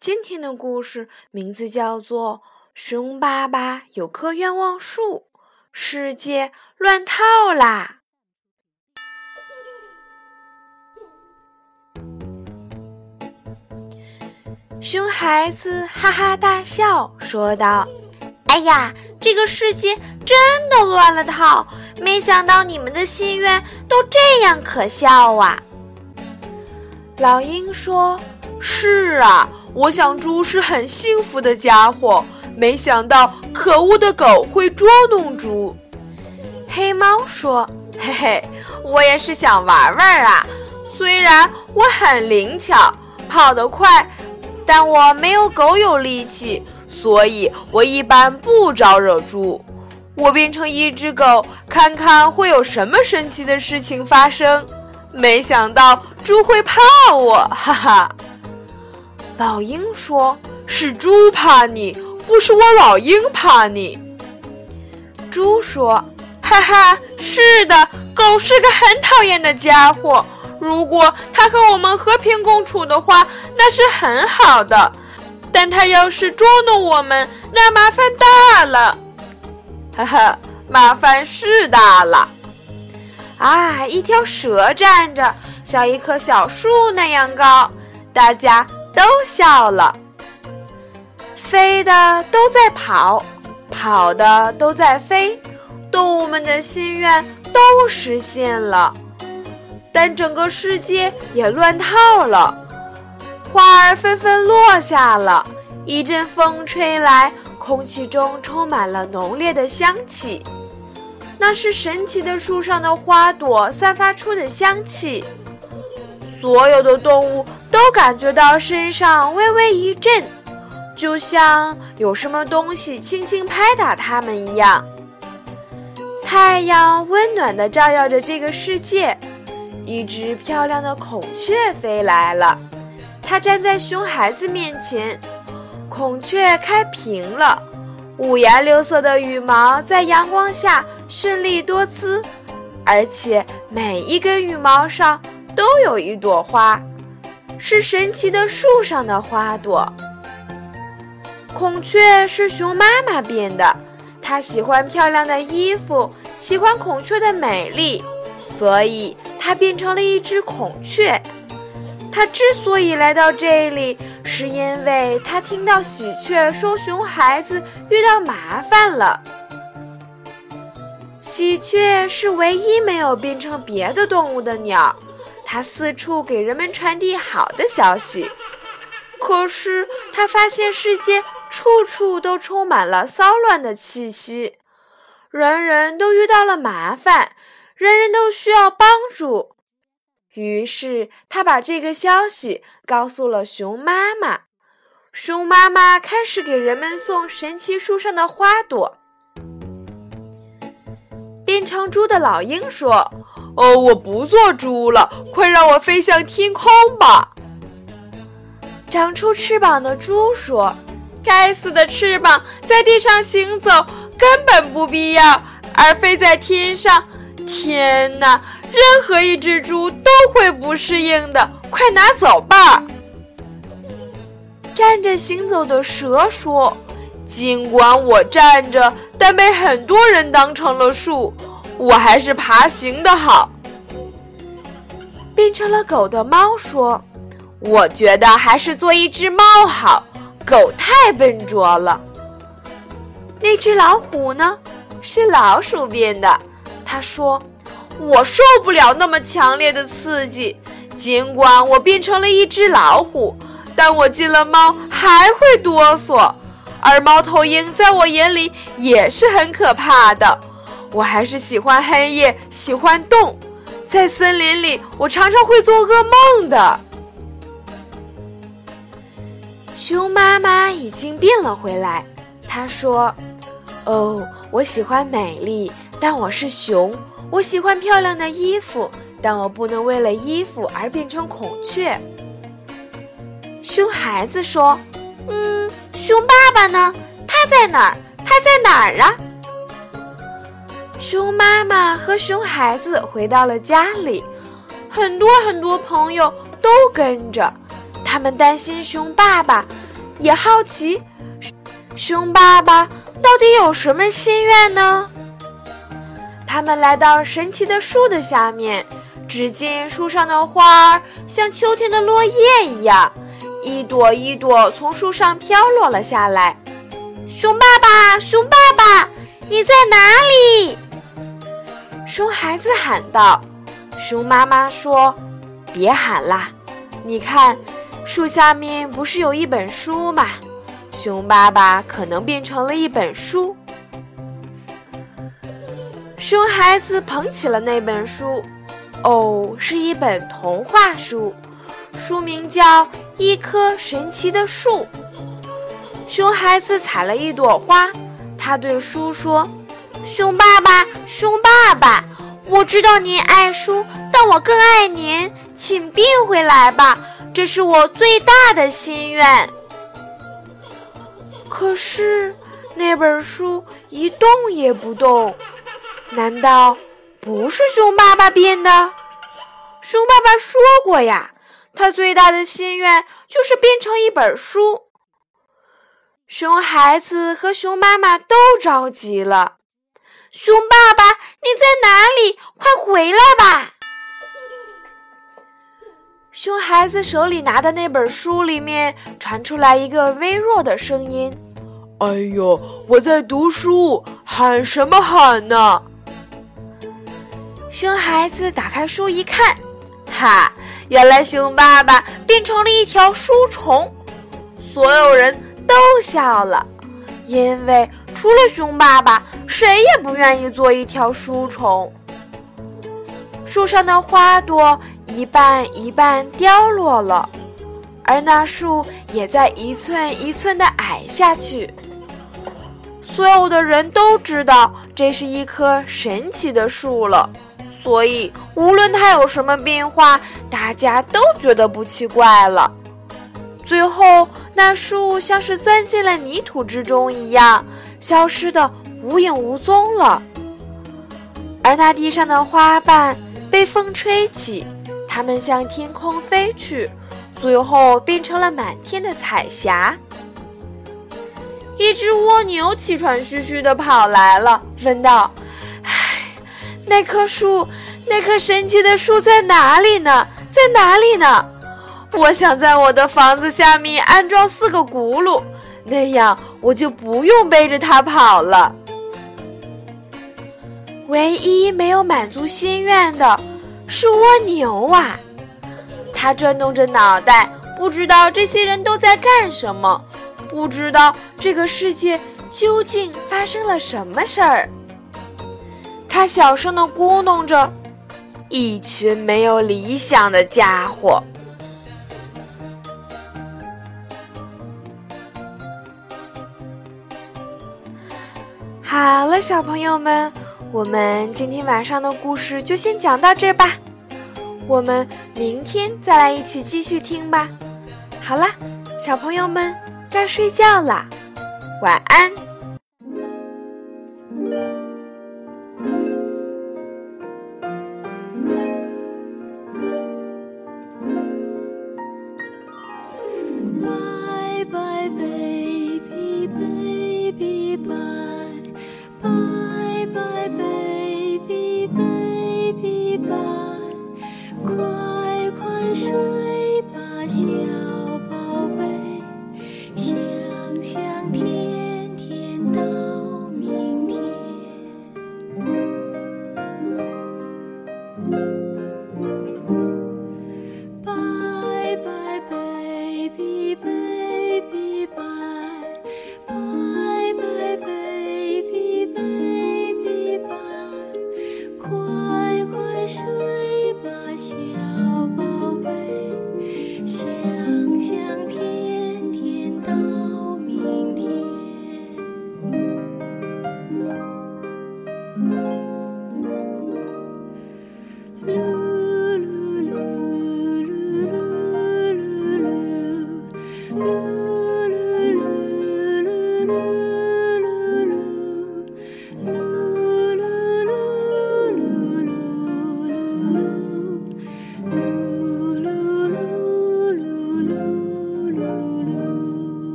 今天的故事名字叫做《熊爸爸有棵愿望树》，世界乱套啦！熊孩子哈哈大笑，说道：“哎呀，这个世界真的乱了套！”没想到你们的心愿都这样可笑啊！老鹰说：“是啊，我想猪是很幸福的家伙，没想到可恶的狗会捉弄猪。”黑猫说：“嘿嘿，我也是想玩玩啊，虽然我很灵巧，跑得快，但我没有狗有力气，所以我一般不招惹猪。”我变成一只狗，看看会有什么神奇的事情发生。没想到猪会怕我，哈哈。老鹰说：“是猪怕你，不是我老鹰怕你。”猪说：“哈哈，是的，狗是个很讨厌的家伙。如果它和我们和平共处的话，那是很好的。但它要是捉弄我们，那麻烦大了。”呵呵，麻烦是大了。啊，一条蛇站着，像一棵小树那样高，大家都笑了。飞的都在跑，跑的都在飞，动物们的心愿都实现了，但整个世界也乱套了。花儿纷纷落下了，一阵风吹来。空气中充满了浓烈的香气，那是神奇的树上的花朵散发出的香气。所有的动物都感觉到身上微微一震，就像有什么东西轻轻拍打它们一样。太阳温暖地照耀着这个世界，一只漂亮的孔雀飞来了，它站在熊孩子面前。孔雀开屏了，五颜六色的羽毛在阳光下绚丽多姿，而且每一根羽毛上都有一朵花，是神奇的树上的花朵。孔雀是熊妈妈变的，它喜欢漂亮的衣服，喜欢孔雀的美丽，所以它变成了一只孔雀。它之所以来到这里。是因为它听到喜鹊说熊孩子遇到麻烦了。喜鹊是唯一没有变成别的动物的鸟，它四处给人们传递好的消息。可是它发现世界处处都充满了骚乱的气息，人人都遇到了麻烦，人人都需要帮助。于是，他把这个消息告诉了熊妈妈。熊妈妈开始给人们送神奇树上的花朵。变成猪的老鹰说：“哦，我不做猪了，快让我飞向天空吧。”长出翅膀的猪说：“该死的翅膀，在地上行走根本不必要，而飞在天上，天哪！”任何一只猪都会不适应的，快拿走吧！站着行走的蛇说：“尽管我站着，但被很多人当成了树，我还是爬行的好。”变成了狗的猫说：“我觉得还是做一只猫好，狗太笨拙了。”那只老虎呢？是老鼠变的，他说。我受不了那么强烈的刺激，尽管我变成了一只老虎，但我进了猫还会哆嗦。而猫头鹰在我眼里也是很可怕的。我还是喜欢黑夜，喜欢动，在森林里我常常会做噩梦的。熊妈妈已经变了回来。她说：“哦，我喜欢美丽，但我是熊。我喜欢漂亮的衣服，但我不能为了衣服而变成孔雀。”熊孩子说：“嗯，熊爸爸呢？他在哪儿？他在哪儿啊？”熊妈妈和熊孩子回到了家里，很多很多朋友都跟着。他们担心熊爸爸，也好奇熊爸爸到底有什么心愿呢？他们来到神奇的树的下面，只见树上的花儿像秋天的落叶一样，一朵一朵从树上飘落了下来。熊爸爸，熊爸爸，你在哪里？熊孩子喊道：“熊妈妈说，别喊啦，你看，树下面不是有一本书吗？熊爸爸可能变成了一本书。”熊孩子捧起了那本书，哦，是一本童话书，书名叫《一棵神奇的树》。熊孩子采了一朵花，他对书说。熊爸爸，熊爸爸，我知道您爱书，但我更爱您，请变回来吧，这是我最大的心愿。可是那本书一动也不动，难道不是熊爸爸变的？熊爸爸说过呀，他最大的心愿就是变成一本书。熊孩子和熊妈妈都着急了。熊爸爸，你在哪里？快回来吧！熊孩子手里拿的那本书里面传出来一个微弱的声音：“哎呦，我在读书，喊什么喊呢？”熊孩子打开书一看，哈，原来熊爸爸变成了一条书虫，所有人都笑了，因为。除了熊爸爸，谁也不愿意做一条书虫。树上的花朵一半一半凋落了，而那树也在一寸一寸地矮下去。所有的人都知道这是一棵神奇的树了，所以无论它有什么变化，大家都觉得不奇怪了。最后，那树像是钻进了泥土之中一样。消失的无影无踪了，而那地上的花瓣被风吹起，它们向天空飞去，最后变成了满天的彩霞。一只蜗牛气喘吁吁地跑来了，问道：“唉，那棵树，那棵神奇的树在哪里呢？在哪里呢？我想在我的房子下面安装四个轱辘。”那样我就不用背着它跑了。唯一没有满足心愿的是蜗牛啊！它转动着脑袋，不知道这些人都在干什么，不知道这个世界究竟发生了什么事儿。它小声地咕哝着：“一群没有理想的家伙。”好了，小朋友们，我们今天晚上的故事就先讲到这吧。我们明天再来一起继续听吧。好了，小朋友们该睡觉了，晚安。